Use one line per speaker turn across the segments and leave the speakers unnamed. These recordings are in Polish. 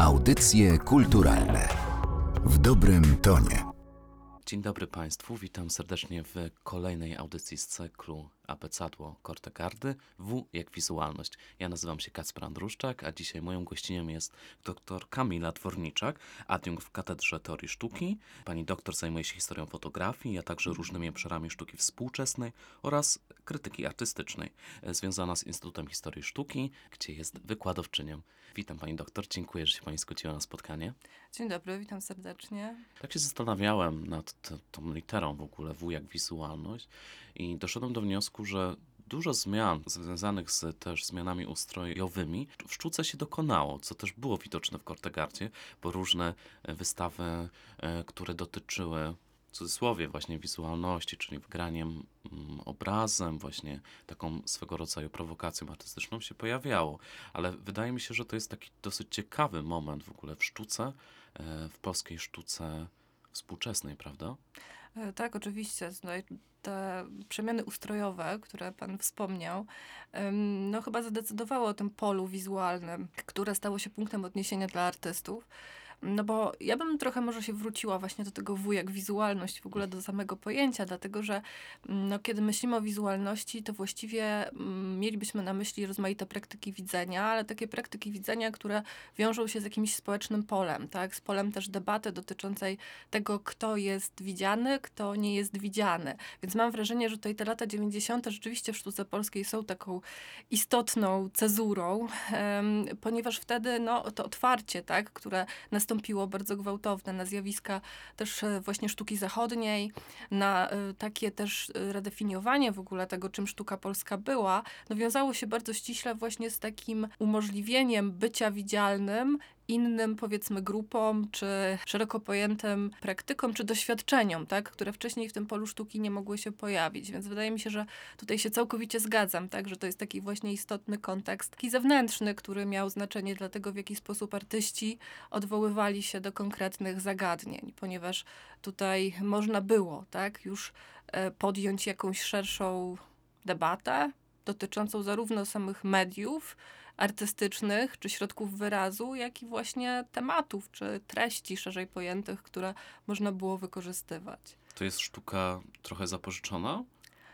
Audycje kulturalne w dobrym tonie.
Dzień dobry Państwu, witam serdecznie w kolejnej audycji z cyklu Abecadło Kortegardy W jak wizualność. Ja nazywam się Kacper Andruszczak, a dzisiaj moją gościnią jest dr Kamila Dworniczak, adiunkt w Katedrze Teorii Sztuki. Pani doktor zajmuje się historią fotografii, a także różnymi obszarami sztuki współczesnej oraz krytyki artystycznej, e, związana z Instytutem Historii Sztuki, gdzie jest wykładowczynią. Witam Pani doktor, dziękuję, że się Pani zgodziła na spotkanie.
Dzień dobry, witam serdecznie.
Tak się zastanawiałem nad tą literą w ogóle, W jak wizualność i doszedłem do wniosku, że dużo zmian związanych z też zmianami ustrojowymi w sztuce się dokonało, co też było widoczne w Kortegardzie, bo różne e, wystawy, e, które dotyczyły w cudzysłowie właśnie wizualności, czyli wgraniem mm, obrazem, właśnie taką swego rodzaju prowokacją artystyczną się pojawiało. Ale wydaje mi się, że to jest taki dosyć ciekawy moment w ogóle w sztuce, e, w polskiej sztuce współczesnej, prawda?
Tak, oczywiście. Tutaj te przemiany ustrojowe, które pan wspomniał, no chyba zadecydowały o tym polu wizualnym, które stało się punktem odniesienia dla artystów. No bo ja bym trochę może się wróciła właśnie do tego wujek wizualność, w ogóle do samego pojęcia, dlatego że mm, no, kiedy myślimy o wizualności, to właściwie mm, mielibyśmy na myśli rozmaite praktyki widzenia, ale takie praktyki widzenia, które wiążą się z jakimś społecznym polem, tak? Z polem też debaty dotyczącej tego, kto jest widziany, kto nie jest widziany. Więc mam wrażenie, że tutaj te lata 90. rzeczywiście w sztuce polskiej są taką istotną cezurą, em, ponieważ wtedy no, to otwarcie, tak, które nastąpiło bardzo gwałtowne. Na zjawiska też e, właśnie sztuki zachodniej, na e, takie też e, redefiniowanie w ogóle tego, czym sztuka polska była, no wiązało się bardzo ściśle właśnie z takim umożliwieniem bycia widzialnym innym, powiedzmy, grupom, czy szeroko pojętym praktykom, czy doświadczeniom, tak, które wcześniej w tym polu sztuki nie mogły się pojawić. Więc wydaje mi się, że tutaj się całkowicie zgadzam, tak, że to jest taki właśnie istotny kontekst, taki zewnętrzny, który miał znaczenie dla tego, w jaki sposób artyści odwoływali się do konkretnych zagadnień, ponieważ tutaj można było, tak, już e, podjąć jakąś szerszą debatę dotyczącą zarówno samych mediów, artystycznych, czy środków wyrazu, jak i właśnie tematów, czy treści szerzej pojętych, które można było wykorzystywać.
To jest sztuka trochę zapożyczona?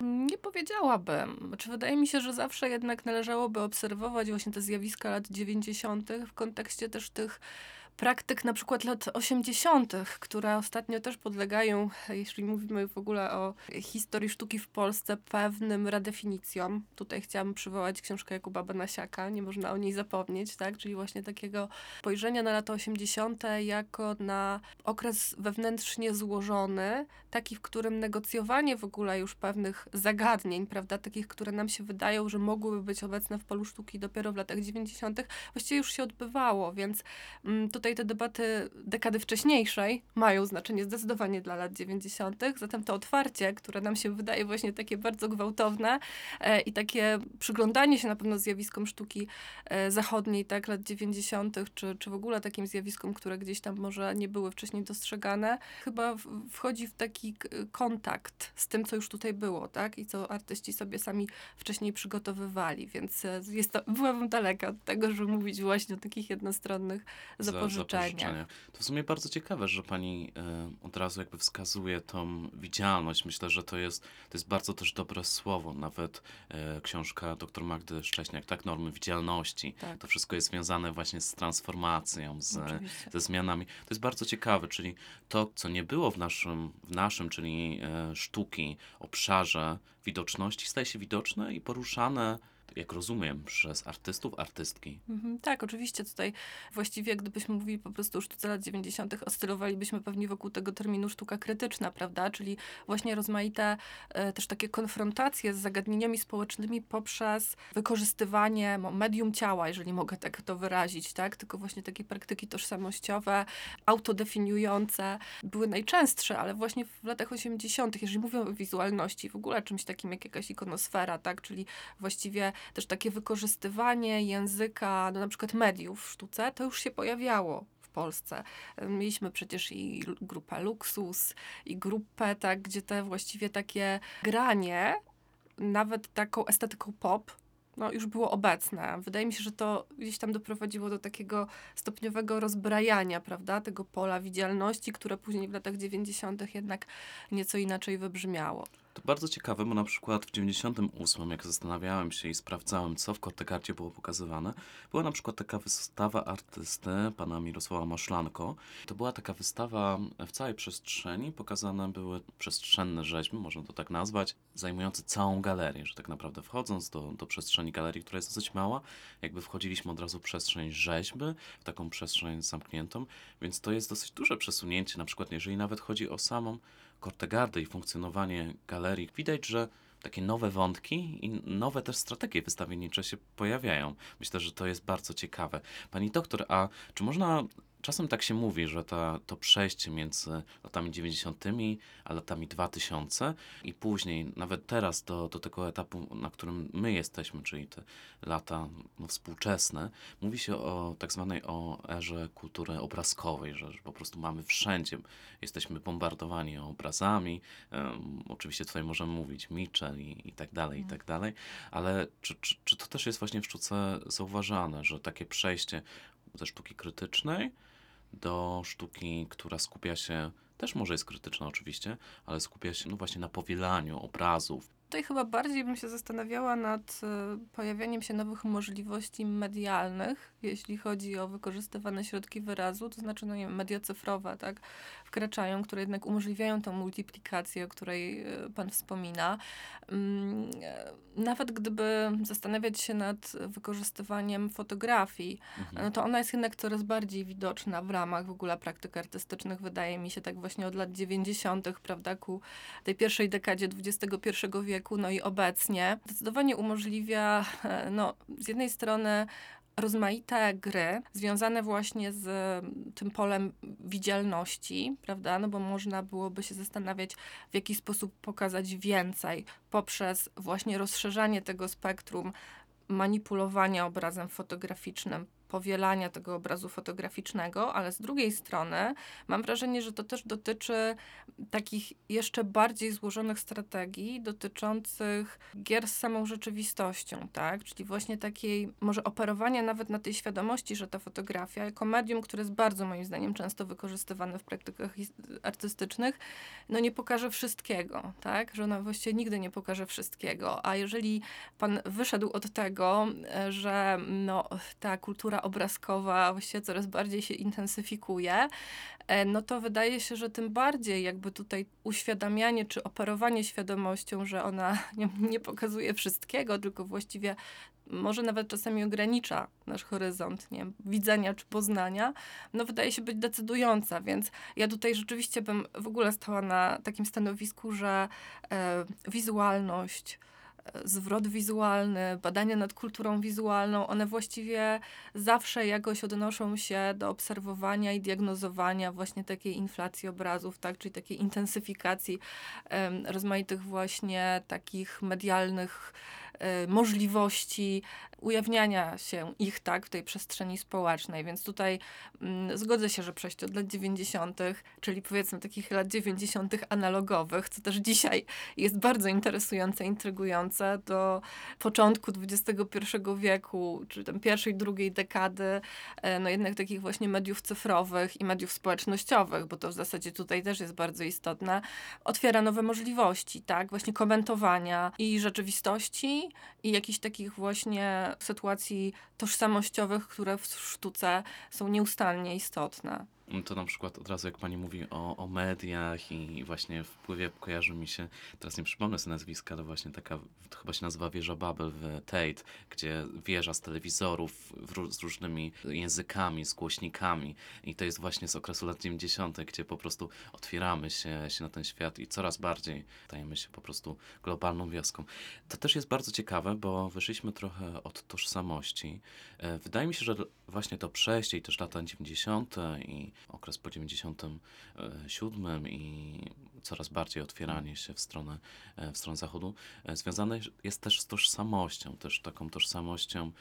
Nie powiedziałabym. Znaczy, wydaje mi się, że zawsze jednak należałoby obserwować właśnie te zjawiska lat 90. w kontekście też tych praktyk na przykład lat 80., które ostatnio też podlegają, jeśli mówimy w ogóle o historii sztuki w Polsce, pewnym redefinicjom. Tutaj chciałam przywołać książkę Jakuba Banasiaka, nie można o niej zapomnieć, tak? Czyli właśnie takiego spojrzenia na lata 80. jako na okres wewnętrznie złożony, taki, w którym negocjowanie w ogóle już pewnych zagadnień, prawda, takich, które nam się wydają, że mogłyby być obecne w polu sztuki dopiero w latach 90., właściwie już się odbywało, więc mm, tutaj te debaty dekady wcześniejszej mają znaczenie zdecydowanie dla lat 90., zatem to otwarcie, które nam się wydaje właśnie takie bardzo gwałtowne e, i takie przyglądanie się na pewno zjawiskom sztuki e, zachodniej, tak, lat 90., czy, czy w ogóle takim zjawiskom, które gdzieś tam może nie były wcześniej dostrzegane, chyba w, wchodzi w taki kontakt z tym, co już tutaj było, tak, i co artyści sobie sami wcześniej przygotowywali, więc e, jest to, byłabym daleka od tego, żeby mówić właśnie o takich jednostronnych
Za-
zapożyczeniach.
Zapożyczenia. To w sumie bardzo ciekawe, że pani e, od razu jakby wskazuje tą widzialność. Myślę, że to jest, to jest bardzo też dobre słowo. Nawet e, książka dr Magdy Szcześniak, tak, normy widzialności.
Tak.
To wszystko jest związane właśnie z transformacją, z,
Oczywiście.
ze zmianami. To jest bardzo ciekawe, czyli to, co nie było w naszym, w naszym czyli e, sztuki, obszarze widoczności, staje się widoczne i poruszane, jak rozumiem, przez artystów, artystki.
Mhm, tak, oczywiście tutaj właściwie gdybyśmy mówili po prostu o sztuce lat 90., oscylowalibyśmy pewnie wokół tego terminu sztuka krytyczna, prawda? Czyli właśnie rozmaite e, też takie konfrontacje z zagadnieniami społecznymi poprzez wykorzystywanie medium ciała, jeżeli mogę tak to wyrazić, tak? Tylko właśnie takie praktyki tożsamościowe, autodefiniujące były najczęstsze, ale właśnie w latach 80., jeżeli mówię o wizualności, w ogóle czymś takim jak jakaś ikonosfera, tak? Czyli właściwie też takie wykorzystywanie języka, no na przykład mediów w sztuce, to już się pojawiało w Polsce. Mieliśmy przecież i grupę Luksus, i grupę, tak, gdzie te właściwie takie granie, nawet taką estetyką pop, no, już było obecne. Wydaje mi się, że to gdzieś tam doprowadziło do takiego stopniowego rozbrajania, prawda, tego pola widzialności, które później w latach 90. jednak nieco inaczej wybrzmiało.
To bardzo ciekawe, bo na przykład w 98, jak zastanawiałem się i sprawdzałem, co w Kortegardzie było pokazywane, była na przykład taka wystawa artysty, pana Mirosława Maszlanko. To była taka wystawa w całej przestrzeni, pokazane były przestrzenne rzeźby, można to tak nazwać, zajmujące całą galerię, że tak naprawdę wchodząc do, do przestrzeni galerii, która jest dosyć mała, jakby wchodziliśmy od razu w przestrzeń rzeźby, w taką przestrzeń zamkniętą, więc to jest dosyć duże przesunięcie, na przykład jeżeli nawet chodzi o samą Kortegardy i funkcjonowanie galerii, widać, że takie nowe wątki i nowe też strategie wystawiennicze się pojawiają. Myślę, że to jest bardzo ciekawe. Pani doktor, a czy można Czasem tak się mówi, że ta, to przejście między latami 90. a latami 2000 i później, nawet teraz do, do tego etapu, na którym my jesteśmy, czyli te lata no, współczesne, mówi się o tak zwanej o erze kultury obrazkowej, że, że po prostu mamy wszędzie, jesteśmy bombardowani obrazami, um, oczywiście tutaj możemy mówić Mitchell i, i tak dalej, i tak dalej, ale czy, czy, czy to też jest właśnie w sztuce zauważane, że takie przejście ze sztuki krytycznej do sztuki, która skupia się, też może jest krytyczna oczywiście, ale skupia się no właśnie na powielaniu obrazów,
Tutaj chyba bardziej bym się zastanawiała nad e, pojawianiem się nowych możliwości medialnych, jeśli chodzi o wykorzystywane środki wyrazu, to znaczy no nie media cyfrowe, tak, wkraczają, które jednak umożliwiają tą multiplikację, o której e, pan wspomina. Mm, e, nawet gdyby zastanawiać się nad wykorzystywaniem fotografii,
Mhm.
no to ona jest jednak coraz bardziej widoczna w ramach w ogóle praktyk artystycznych, wydaje mi się, tak właśnie od lat 90., prawda, ku tej pierwszej dekadzie XXI wieku, no i obecnie. Zdecydowanie umożliwia, e, no, z jednej strony rozmaite gry związane właśnie z tym polem widzialności, prawda? No bo można byłoby się zastanawiać, w jaki sposób pokazać więcej poprzez właśnie rozszerzanie tego spektrum manipulowania obrazem fotograficznym, powielania tego obrazu fotograficznego, ale z drugiej strony mam wrażenie, że to też dotyczy takich jeszcze bardziej złożonych strategii dotyczących gier z samą rzeczywistością, tak? Czyli właśnie takiej może operowania nawet na tej świadomości, że ta fotografia jako medium, które jest bardzo moim zdaniem często wykorzystywane w praktykach artystycznych, no nie pokaże wszystkiego, tak? Że ona właściwie nigdy nie pokaże wszystkiego, a jeżeli pan wyszedł od tego, e, że no, ta kultura obrazkowa właściwie coraz bardziej się intensyfikuje, e, no to wydaje się, że tym bardziej jakby tutaj uświadamianie czy operowanie świadomością, że ona nie, nie pokazuje wszystkiego, tylko właściwie może nawet czasami ogranicza nasz horyzont nie widzenia czy poznania, no wydaje się być decydująca, więc ja tutaj rzeczywiście bym w ogóle stała na takim stanowisku, że e, wizualność, zwrot wizualny, badania nad kulturą wizualną, one właściwie zawsze jakoś odnoszą się do obserwowania i diagnozowania właśnie takiej inflacji obrazów, tak, czyli takiej intensyfikacji um, rozmaitych właśnie takich medialnych um, możliwości ujawniania się ich tak w tej przestrzeni społecznej. Więc tutaj mm, zgodzę się, że przejście od lat 90., czyli powiedzmy takich lat 90. analogowych, co też dzisiaj jest bardzo interesujące, intrygujące, do początku XXI wieku, czy tam pierwszej, drugiej dekady, e, no jednak takich właśnie mediów cyfrowych i mediów społecznościowych, bo to w zasadzie tutaj też jest bardzo istotne, otwiera nowe możliwości, tak, właśnie komentowania i rzeczywistości, i jakichś takich właśnie sytuacji tożsamościowych, które w sztuce są nieustannie istotne.
To na przykład od razu jak pani mówi o, o mediach i właśnie wpływie kojarzy mi się, teraz nie przypomnę sobie nazwiska, ale właśnie taka, chyba się nazywa wieża Babel w Tate, gdzie wieża z telewizorów w, z różnymi językami, z głośnikami i to jest właśnie z okresu lat 90., gdzie po prostu otwieramy się, się na ten świat i coraz bardziej stajemy się po prostu globalną wioską. To też jest bardzo ciekawe, bo wyszliśmy trochę od tożsamości. E, wydaje mi się, że właśnie to przejście i też lata 90. i okres po 97 i coraz bardziej otwieranie się w stronę, e, w stronę zachodu, e, związane jest też z tożsamością, też taką tożsamością,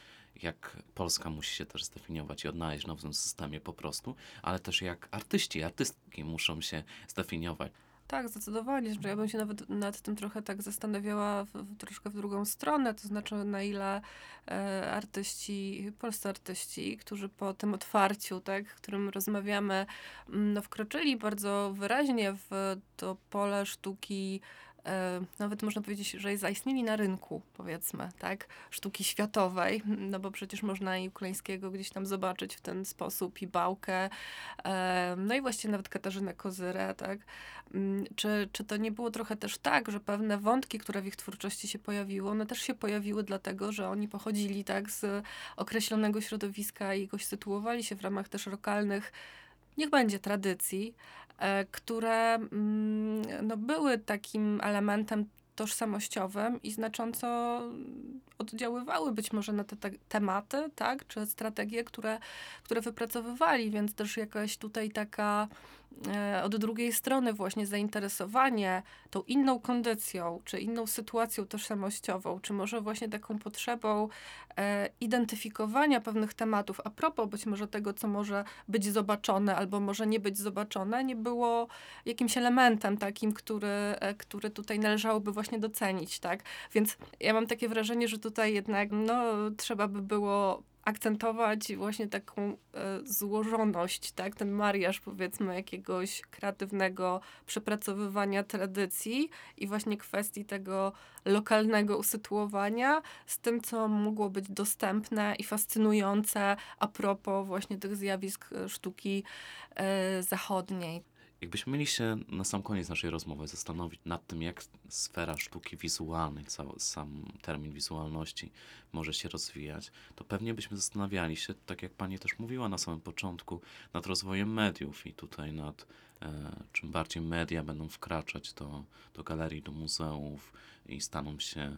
jak Polska musi się też zdefiniować i odnaleźć w nowym systemie po prostu, ale też jak artyści, artystki muszą się zdefiniować.
Tak, zdecydowanie. Że ja bym się nawet nad tym trochę tak zastanawiała w, w, troszkę w drugą stronę, to znaczy na ile e, artyści, polscy artyści, którzy po tym otwarciu, tak, którym rozmawiamy, mm, no, wkroczyli bardzo wyraźnie w to pole sztuki nawet można powiedzieć, że zaistnieli na rynku, powiedzmy, tak, sztuki światowej, no bo przecież można i Ukleńskiego gdzieś tam zobaczyć w ten sposób, i Bałkę, e, no i właściwie nawet Katarzynę Kozyrę, tak, Mm, czy, czy to nie było trochę też tak, że pewne wątki, które w ich twórczości się pojawiły, one też się pojawiły dlatego, że oni pochodzili tak z określonego środowiska i jakoś sytuowali się w ramach też lokalnych, niech będzie tradycji, e, które mm, no, były takim elementem tożsamościowym i znacząco oddziaływały być może na te, te tematy, tak, czy strategie, które, które wypracowywali, więc też jakaś tutaj taka e, od drugiej strony właśnie zainteresowanie tą inną kondycją, czy inną sytuacją tożsamościową, czy może właśnie taką potrzebą e, identyfikowania pewnych tematów, a propos być może tego, co może być zobaczone, albo może nie być zobaczone, nie było jakimś elementem takim, który, e, który tutaj należałoby właśnie docenić, tak? Więc ja mam takie wrażenie, że tutaj jednak, no, trzeba by było akcentować właśnie taką e, złożoność, tak? Ten mariaż powiedzmy jakiegoś kreatywnego przepracowywania tradycji i właśnie kwestii tego lokalnego usytuowania z tym, co mogło być dostępne i fascynujące a propos właśnie tych zjawisk e, sztuki e, zachodniej.
Jakbyśmy mieli się na sam koniec naszej rozmowy zastanowić nad tym, jak sfera sztuki wizualnej, cały, sam termin wizualności może się rozwijać, to pewnie byśmy zastanawiali się, tak jak pani też mówiła na samym początku, nad rozwojem mediów i tutaj nad e, czym bardziej media będą wkraczać do, do galerii, do muzeów i staną się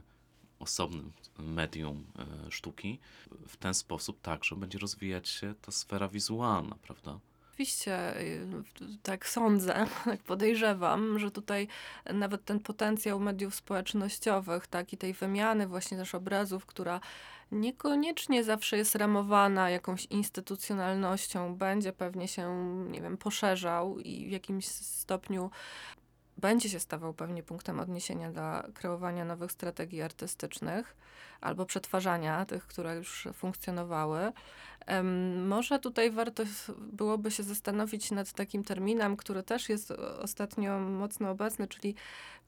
osobnym medium e, sztuki, w ten sposób także będzie rozwijać się ta sfera wizualna, prawda?
Oczywiście, y, tak sądzę, tak podejrzewam, że tutaj nawet ten potencjał mediów społecznościowych, tak, i tej wymiany właśnie też obrazów, która niekoniecznie zawsze jest ramowana jakąś instytucjonalnością, będzie pewnie się, nie wiem, poszerzał i w jakimś stopniu będzie się stawał pewnie punktem odniesienia dla kreowania nowych strategii artystycznych albo przetwarzania tych, które już funkcjonowały. Może tutaj warto byłoby się zastanowić nad takim terminem, który też jest ostatnio mocno obecny, czyli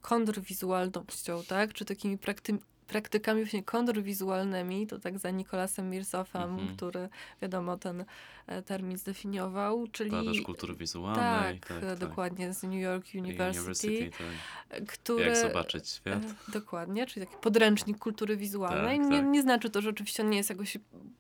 kontrwizualnością, tak? Czy takimi prakty praktykami właśnie kontrwizualnymi, to tak za Nikolasem Mirsofem,
Mhm.
który wiadomo ten e, termin zdefiniował, czyli
kultury wizualnej.
tak, e, dokładnie z New York University,
University tak.
który
Jak zobaczyć świat.
e, dokładnie, czyli taki podręcznik kultury wizualnej.
Tak,
nie,
tak.
nie znaczy to, że oczywiście on nie jest jakoś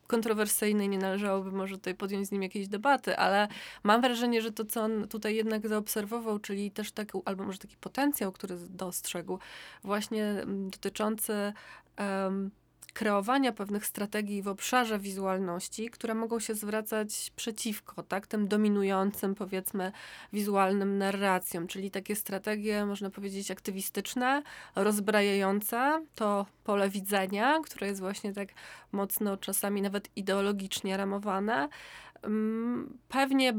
kontrowersyjny i nie należałoby może tutaj podjąć z nim jakiejś debaty, ale mam wrażenie, że to, co on tutaj jednak zaobserwował, czyli też taki, albo może taki potencjał, który dostrzegł, właśnie mm, dotyczący em, kreowania pewnych strategii w obszarze wizualności, które mogą się zwracać przeciwko tak, tym dominującym, powiedzmy, wizualnym narracjom, czyli takie strategie, można powiedzieć, aktywistyczne, rozbrajające to pole widzenia, które jest właśnie tak mocno czasami nawet ideologicznie ramowane, pewnie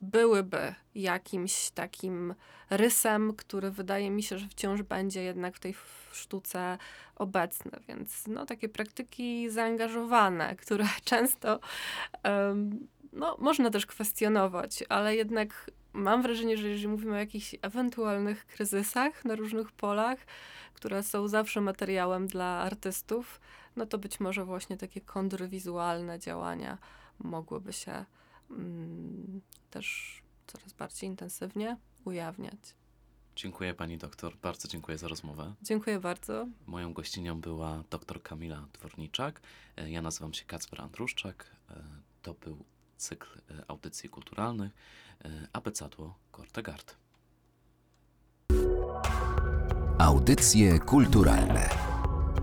byłyby jakimś takim rysem, który wydaje mi się, że wciąż będzie jednak w tej sztuce obecny. Więc no, takie praktyki zaangażowane, które często no, można też kwestionować, ale jednak mam wrażenie, że jeżeli mówimy o jakichś ewentualnych kryzysach na różnych polach, które są zawsze materiałem dla artystów, no to być może właśnie takie kontrwizualne działania mogłyby się mm, też coraz bardziej intensywnie ujawniać.
Dziękuję pani doktor, bardzo dziękuję za rozmowę.
Dziękuję bardzo.
Moją gościnią była dr Kamila Dworniczak. E, Ja nazywam się Kacper Andruszczak. E, To był cykl e, audycji kulturalnych Abecadło Kortegard.
Audycje kulturalne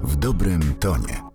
w dobrym tonie.